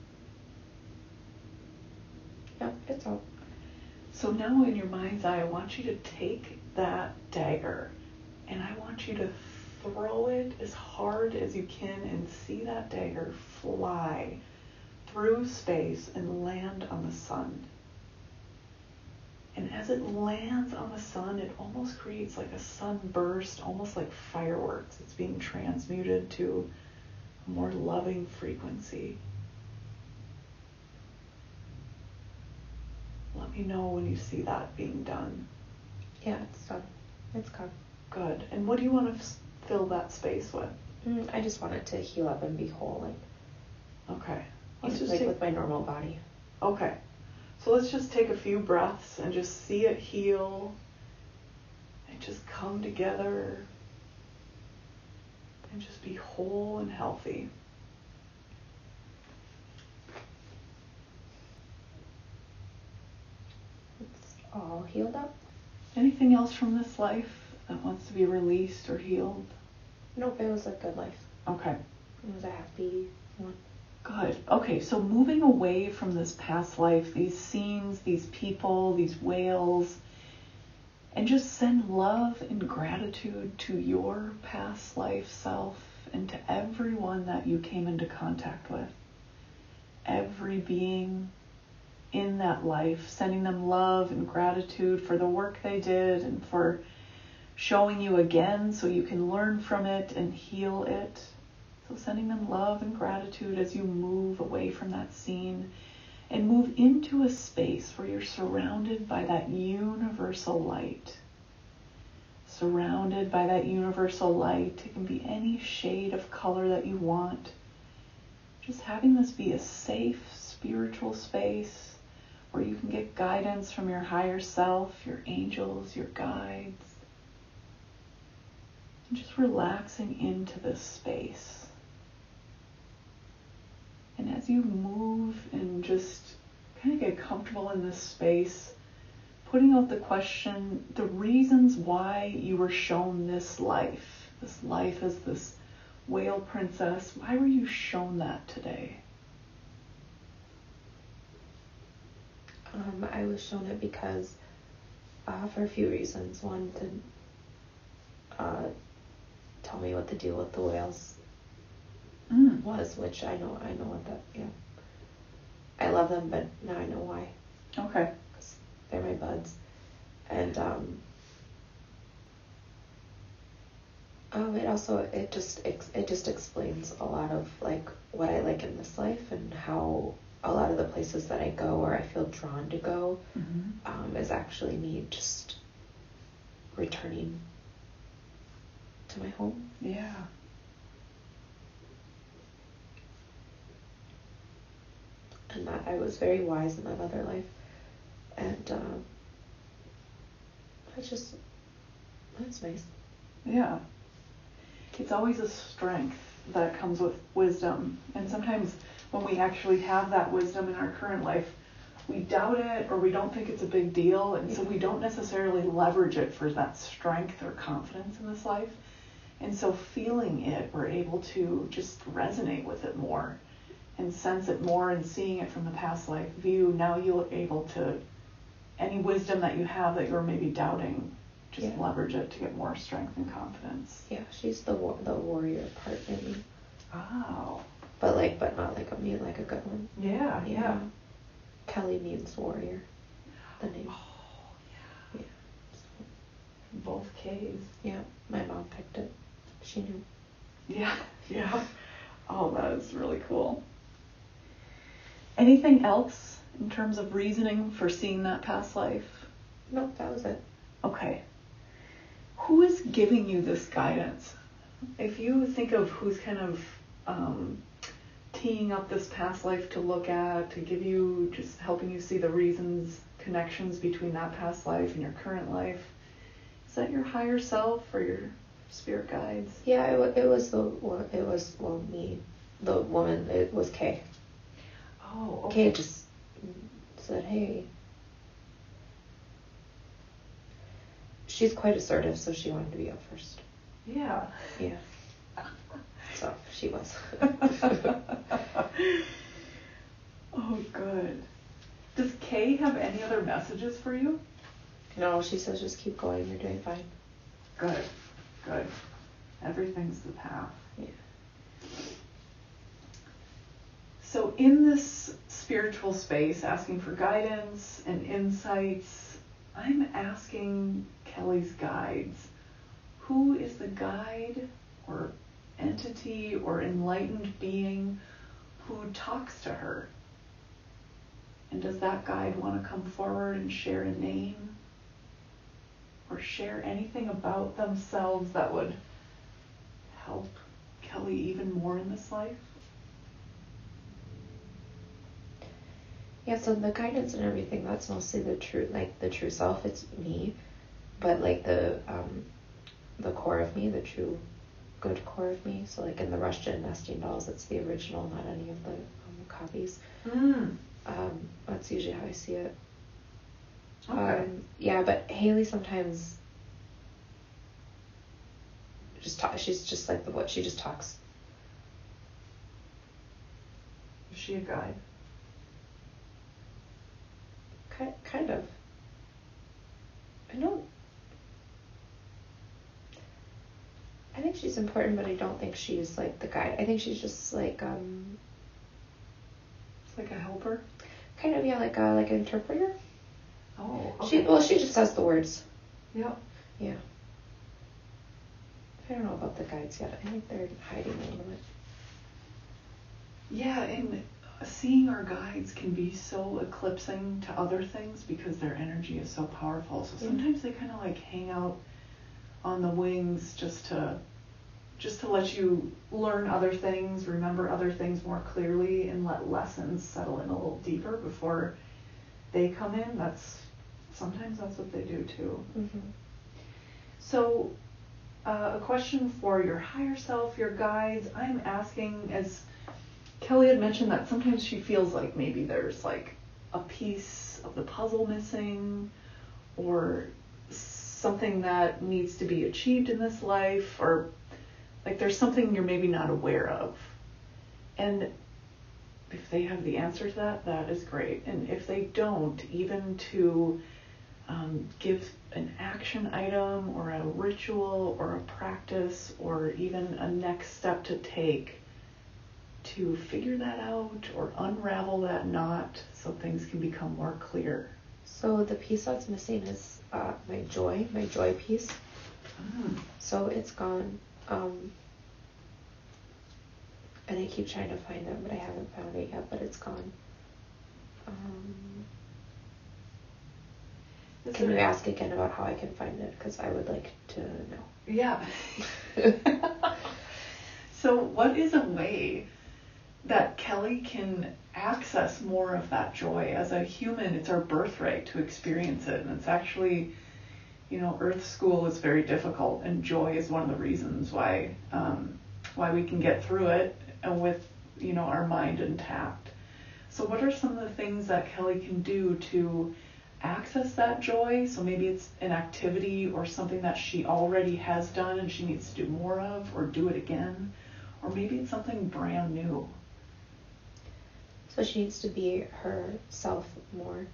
Yeah, it's out. So now in your mind's eye, I want you to take that dagger and I want you to throw it as hard as you can and see that dagger fly through space and land on the sun. And as it lands on the sun, it almost creates like a sunburst, almost like fireworks. It's being transmuted to a more loving frequency. Let me know when you see that being done. Yeah, it's done. It's gone. Good. And what do you want to f- fill that space with? Mm, I just want it to heal up and be whole, like, Okay. Let's just like take, with my normal body. okay. So let's just take a few breaths and just see it heal and just come together and just be whole and healthy. It's all healed up. Anything else from this life that wants to be released or healed? Nope, it was a good life. Okay. It was a happy one. Good. Okay, so moving away from this past life, these scenes, these people, these whales, and just send love and gratitude to your past life self and to everyone that you came into contact with. Every being in that life, sending them love and gratitude for the work they did and for showing you again so you can learn from it and heal it. So, sending them love and gratitude as you move away from that scene and move into a space where you're surrounded by that universal light. Surrounded by that universal light. It can be any shade of color that you want. Just having this be a safe spiritual space where you can get guidance from your higher self, your angels, your guides. And just relaxing into this space. And as you move and just kind of get comfortable in this space, putting out the question, the reasons why you were shown this life, this life as this whale princess, why were you shown that today? Um, I was shown it because, uh, for a few reasons. One, to uh, tell me what to do with the whales Mm. was, which I know, I know what that, yeah. I love them, but now I know why. Okay. Because they're my buds. And, um, um, it also, it just, it just explains a lot of, like, what I like in this life and how a lot of the places that I go or I feel drawn to go hmm um, is actually me just returning to my home. Yeah. And that I was very wise in that other life. And um, that's just, that's nice. Yeah. It's always a strength that comes with wisdom. And sometimes when we actually have that wisdom in our current life, we doubt it or we don't think it's a big deal. And so we don't necessarily leverage it for that strength or confidence in this life. And so feeling it, we're able to just resonate with it more and sense it more and seeing it from the past life view. Now you're able to, any wisdom that you have that you're maybe doubting, just Yeah. leverage it to get more strength and confidence. Yeah, she's the war- the warrior part in me, Oh. But like, but not like a me, like a good one. Yeah, yeah. Kelly means warrior. The name. Oh, Yeah. yeah. Both K's. Yeah, my mom picked it. She knew. Yeah, yeah. Oh, that is really cool. Anything else in terms of reasoning for seeing that past life? Nope, that was it. Okay. Who is giving you this guidance? If you think of who's kind of um, teeing up this past life to look at, to give you, just helping you see the reasons, connections between that past life and your current life, is that your higher self or your spirit guides? Yeah, it, it was the. It was well me, the woman. It was Kay. Oh, Kay just said, "Hey." She's quite assertive, so she wanted to be up first. Yeah. Yeah. So she was. oh, good. Does Kay have any other messages for you? no, she says just keep going. You're doing fine. Good, good. Everything's the path. Yeah. So, in this spiritual space, asking for guidance and insights, I'm asking Kelly's guides who is the guide or entity or enlightened being who talks to her? And does that guide want to come forward and share a name? Or share anything about themselves that would help Kelly even more in this life? Yeah, so the guidance and everything, that's mostly the true, like the true self, it's me. But like the, um, the core of me, the true good core of me. So like in the Russian nesting dolls, it's the original, not any of the um, copies. Mm. Um, that's usually how I see it. Okay. Um, yeah, but Haley sometimes just talk. She's just like the what she just talks. Is she a guide? Kind kind of. I don't. I think she's important, but I don't think she's like the guide. I think she's just like um It's like a helper? kind of yeah like a like an interpreter. Oh, She well she just says the words. yeah. Yeah. I don't know about the guides yet. I think they're hiding a little bit. Yeah, and seeing our guides can be so eclipsing to other things because their energy is so powerful. So sometimes they kind of like hang out on the wings just to just to let you learn other things, remember other things more clearly, and let lessons settle in a little deeper before they come in. That's sometimes that's what they do too. Mm-hmm. So, uh, a question for your higher self, your guides. I'm asking, as Kelly had mentioned, that sometimes she feels like maybe there's like a piece of the puzzle missing, or something that needs to be achieved in this life, or like there's something you're maybe not aware of. And if they have the answer to that, that is great. And if they don't, even to um, give an action item or a ritual or a practice or even a next step to take to figure that out or unravel that knot so things can become more clear. So the piece that's missing is uh, my joy, my joy piece. Mm. So it's gone. Um, and I keep trying to find it, but I haven't found it yet. But it's gone. Um, Is can you ask again about how I can find it? Because I would like to know. Yeah. so, what is a way that Kelly can access more of that joy? As a human, it's our birthright to experience it, and it's actually, you know, Earth School is very difficult, and joy is one of the reasons why um, why we can get through it and with you know our mind intact. So, what are some of the things that Kelly can do to access that joy? So maybe it's an activity or something that she already has done and she needs to do more of or do it again. Or maybe it's something brand new. So she needs to be herself more.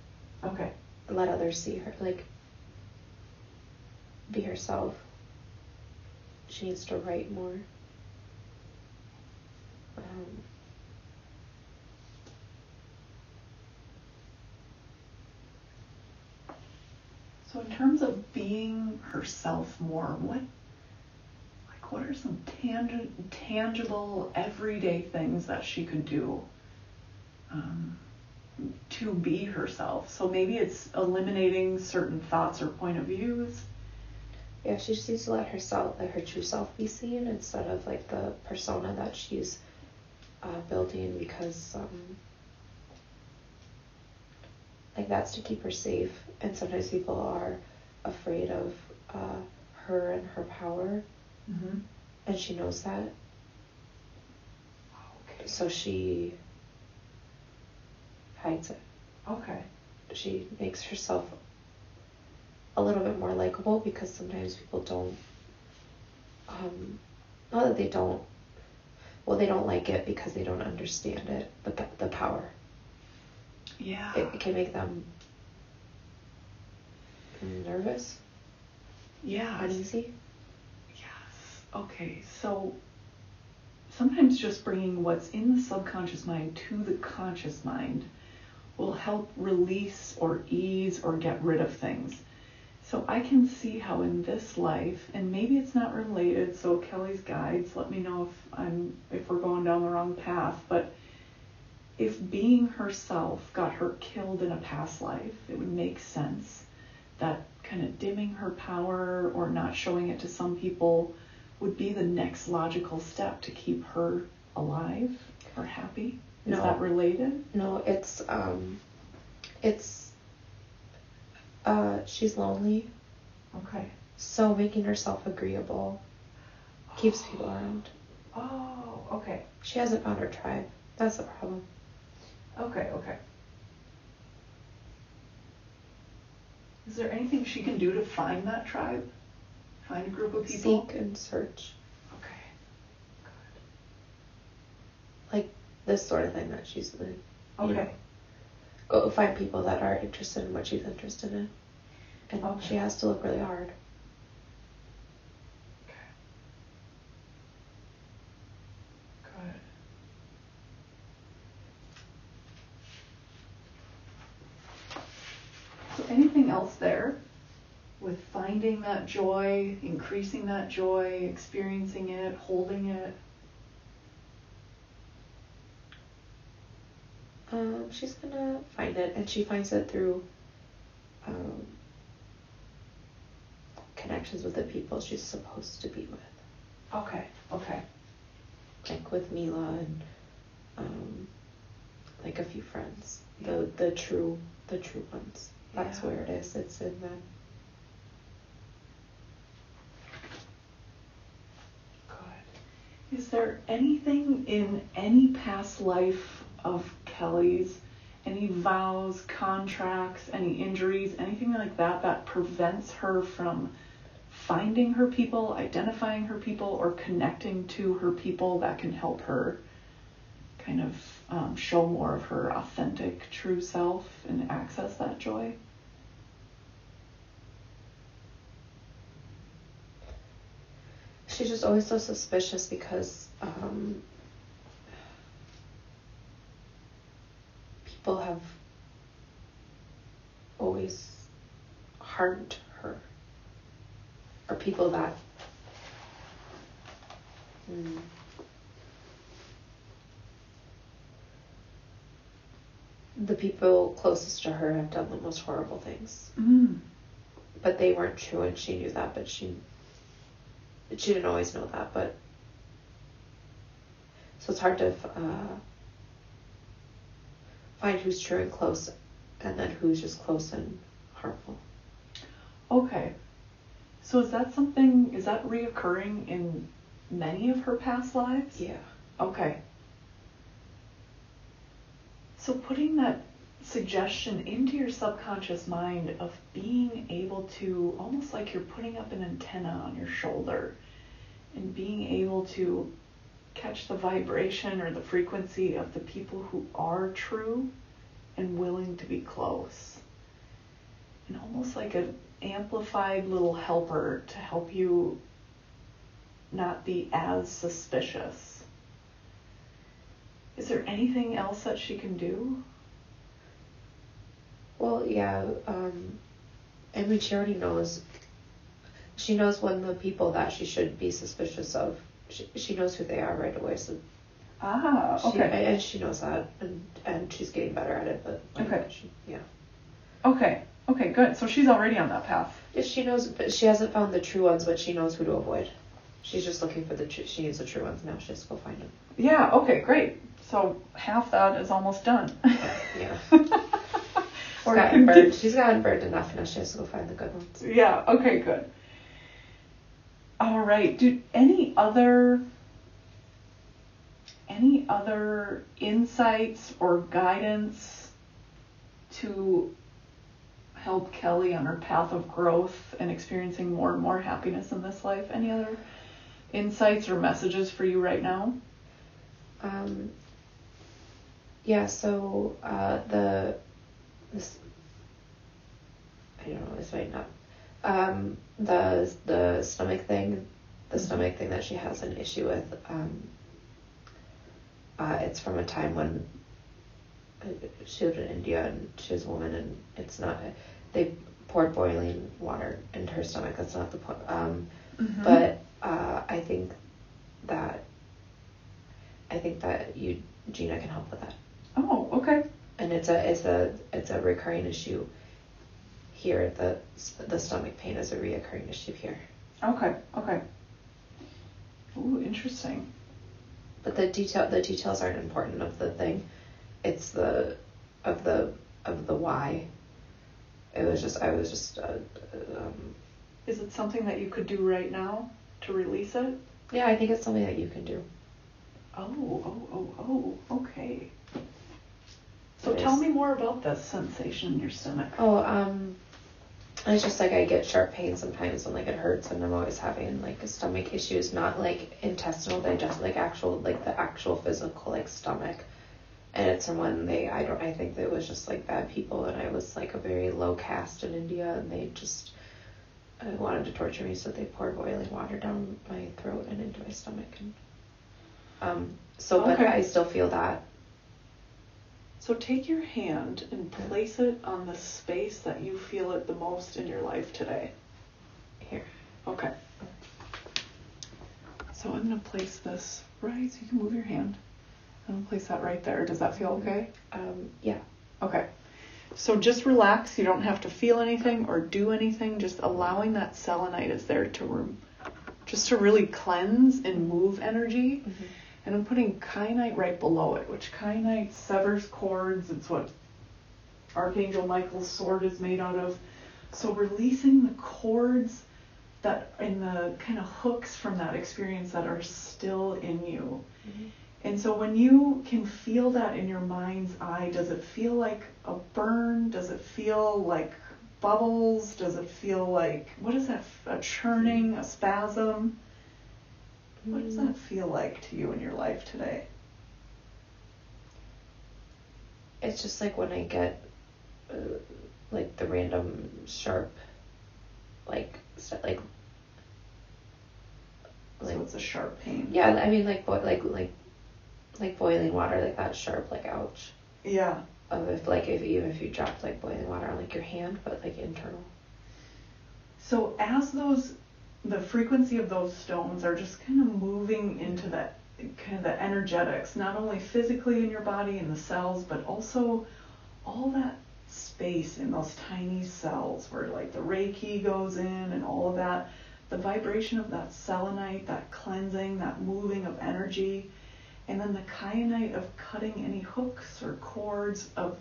Okay. Let others see her. Like, be herself. She needs to write more. Um, So in terms of being herself more, what like what are some tangi- tangible everyday things that she could do? Um, to be herself. So maybe it's eliminating certain thoughts or point of views. Yeah, she just needs to let herself, let her true self be seen instead of like the persona that she's uh, building because um, like that's to keep her safe. And sometimes people are afraid of uh, her and her power, Mm-hmm. and she knows that. Okay. So she hides it. Okay. She makes herself a little bit more likable because sometimes people don't. Um, not that they don't. Well, they don't like it because they don't understand it. The the power. Yeah. It, it can make them nervous, yeah. uneasy. Yes. Okay. So sometimes just bringing what's in the subconscious mind to the conscious mind will help release or ease or get rid of things. So I can see how in this life, and maybe it's not related, so Kelly's guides let me know if I'm if we're going down the wrong path, but if being herself got her killed in a past life, it would make sense that kind of dimming her power or not showing it to some people would be the next logical step to keep her alive or happy. Is No. that related? No, it's um, it's. Uh, she's lonely, Okay. so making herself agreeable keeps people around. Oh, okay. She hasn't found her tribe. That's the problem. Okay, okay. Is there anything she can do to find that tribe? Find a group of people? Seek and search. Okay. Like this sort of thing that she's doing. Okay. know, go find people that are interested in what she's interested in. And Okay. she has to look really hard. Okay. Good. So anything else there with finding that joy, increasing that joy, experiencing it, holding it? Um, she's gonna find it, and she finds it through um, connections with the people she's supposed to be with, Okay, okay. like with Mila and um, like a few friends. The the true the true ones. That's Yeah. where it is. It's in them. Is there anything in any past life of Kelly's, any vows, contracts, any injuries, anything like that that prevents her from finding her people, identifying her people, or connecting to her people that can help her kind of um, show more of her authentic, true self and access that joy? She's just always so suspicious because um, people have always harmed her, or people that. Hmm. The people closest to her have done the most horrible things, Mm. but they weren't true, and she knew that. But she, she didn't always know that. But so it's hard to uh, find who's true and close, and then who's just close and harmful. Okay. So is that something, is that reoccurring in many of her past lives? Yeah. Okay. So putting that suggestion into your subconscious mind of being able to, almost like you're putting up an antenna on your shoulder, and being able to catch the vibration or the frequency of the people who are true and willing to be close. And almost like an amplified little helper to help you not be as suspicious. Is there anything else that she can do? Well, yeah. Um, I mean, she already knows. She knows when the people that she should be suspicious of. She, she knows who they are right away. So Ah, She, okay. and she knows that, and and she's getting better at it. But like, Okay. she, yeah. Okay. Okay, good. So she's already on that path. Yeah, she knows, but she hasn't found the true ones, but she knows who to avoid. She's just looking for the true. She needs the true ones now. She has to go find them. Yeah, okay, great. So half that is almost done. Yeah. Or She's gotten burned. She's gotten burned enough. Now she has to go find the good ones. Yeah, okay, good. All right. Do any other any other insights or guidance to help Kelly on her path of growth and experiencing more and more happiness in this life? Any other insights or messages for you right now? Um. Yeah. So uh, the this. I don't know. This might not. Um. The the stomach thing, the stomach thing that she has an issue with. Um. Uh, it's from a time when she lived in India and she was a woman and it's not. They poured boiling water into her stomach. That's not the point. Um. Mm-hmm. But uh, I think that I think that you Gina can help with that, oh, okay. and it's a it's a it's a recurring issue here. The the stomach pain is a reoccurring issue here, Okay, okay. Ooh, interesting. but the detail the details aren't important of the thing. It's the of the of the why. It was just I was just uh, um, Is it something that you could do right now to release it? yeah. I think it's something that you can do. Oh, oh, oh, oh, okay. So It tell is. me more about this sensation in your stomach. Oh, um, it's just like I get sharp pain sometimes when like it hurts, and I'm always having like stomach issues, not like intestinal digest, like actual like the actual physical like stomach. And it's from when they I don't I think that it was just like bad people, and I was like a very low caste in India, and they just uh, wanted to torture me, so they poured boiling water down my throat and into my stomach, and um. So, but I still feel that. So take your hand and place it on the space that you feel it the most in your life today. Here. Okay. So I'm going to place this right, so you can move your hand. I'm going to place that right there. Does that feel okay? Um. Yeah. Okay. So just relax. You don't have to feel anything or do anything. Just allowing that selenite is there to room, just to really cleanse and move energy. And I'm putting kyanite right below it, which kyanite severs cords. It's what Archangel Michael's sword is made out of. So releasing the cords that and the kind of hooks from that experience that are still in you. Mhm. And so when you can feel that in your mind's eye, does it feel like a burn? Does it feel like bubbles? Does it feel like what is that? A churning, a spasm? What does that feel like to you in your life today? It's just like when I get uh, like the random sharp, like st- like like so it's a sharp pain. yeah. I mean like bo- like like like boiling water, like that sharp, like ouch. Yeah. Of if like if even if you dropped like boiling water on like your hand, but like internal. So as those, the frequency of those stones are just kind of moving into that kind of the energetics, not only physically in your body and the cells, but also all that space in those tiny cells where like the Reiki goes in and all of that. The vibration of that selenite, that cleansing, that moving of energy, and then the kyanite of cutting any hooks or cords of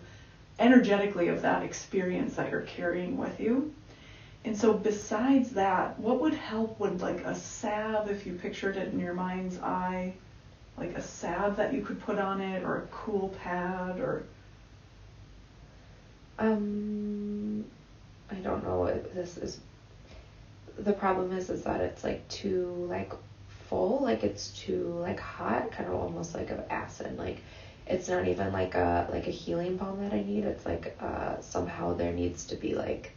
energetically of that experience that you're carrying with you. And so, besides that, what would help would like a salve, if you pictured it in your mind's eye, like a salve that you could put on it, or a cool pad, or Um, I don't know if this is. The problem is, is that it's like too like full, like it's too like hot, kind of almost like of acid. Like it's not even like a like a healing balm that I need. It's like uh somehow there needs to be like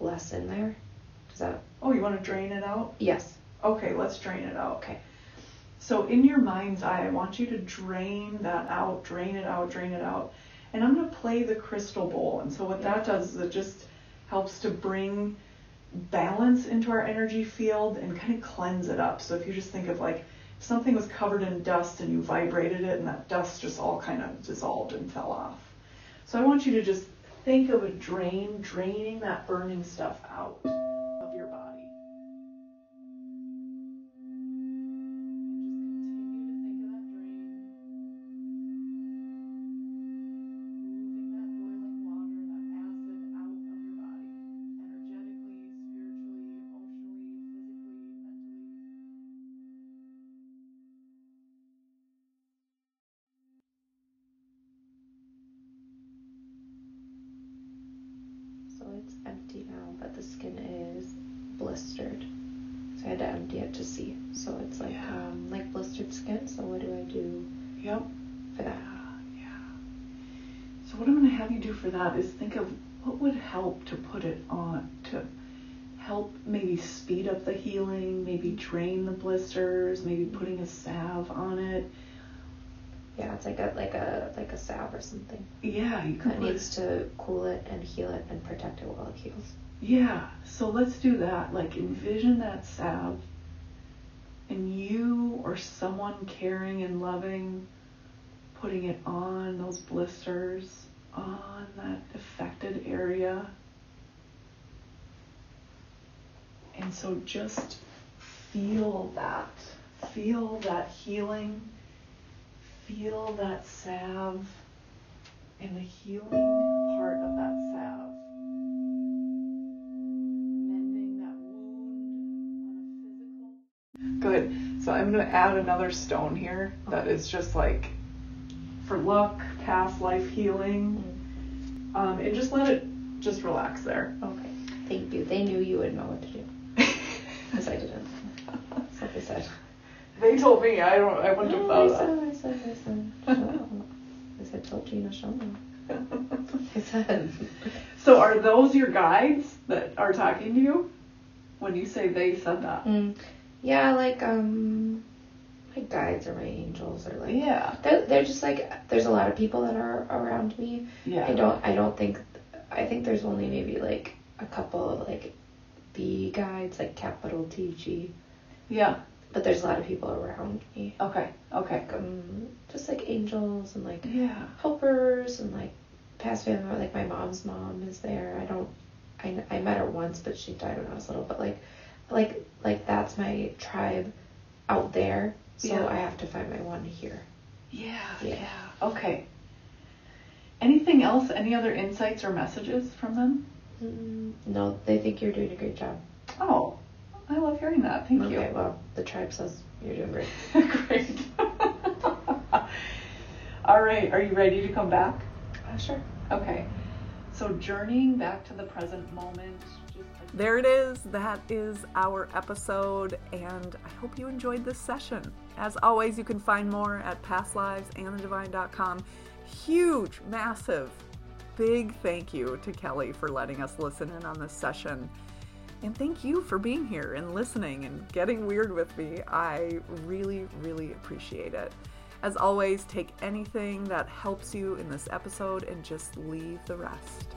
less in there. Does that? oh, you want to drain it out? Yes. Okay, let's drain it out. Okay. So, in your mind's eye, I want you to drain that out, drain it out, drain it out. And I'm going to play the crystal bowl. And so, what that does is it just helps to bring balance into our energy field and kind of cleanse it up. So, if you just think of like something was covered in dust and you vibrated it and that dust just all kind of dissolved and fell off. So I want you to just think of a drain draining that burning stuff out a like a like a salve or something. Yeah, you can That needs to cool it and heal it and protect it while it heals. Yeah, so let's do that. Like envision that salve and you or someone caring and loving putting it on those blisters, on that affected area. And so just feel that. Feel that healing. Feel that salve and the healing part of that salve mending that wound on a physical. Good. So I'm going to add another stone here that is just like for luck, past life healing. Um, and just let it just relax there. Okay. Thank you. They knew you would know what to do because I didn't. So they said. They told me I don't. I wouldn't have No, thought I said, I said, I said. I said, tell Gina, that. I said. so are those your guides that are talking to you when you say they said that? Mm, yeah, like um, my guides or my angels or like Yeah. they're, they're just like there's a lot of people that are around me. Yeah. I don't I don't think I think there's only maybe like a couple of like B guides like capital T G, Yeah. But there's a lot of people around me. Okay. Okay. Like, um, just like angels and like Yeah. helpers and like past family like my mom's mom is there. I don't I, I met her once but she died when I was little but like like like that's my tribe out there so Yeah. I have to find my one here. Yeah, Yeah. yeah. Okay. Anything else? Any other insights or messages from them? Mm, no, they think you're doing a great job. Oh, I love hearing that. Thank you. okay, well the tribe says you're doing great. Great. All right. Are you ready to come back? Uh, sure. Okay. So journeying back to the present moment. Just There it is. That is our episode, and I hope you enjoyed this session. As always, you can find more at pastlivesandthedivine.com. Huge, massive, big thank you to Kelly for letting us listen in on this session. And thank you for being here and listening and getting weird with me. I really, really appreciate it. As always, take anything that helps you in this episode and just leave the rest.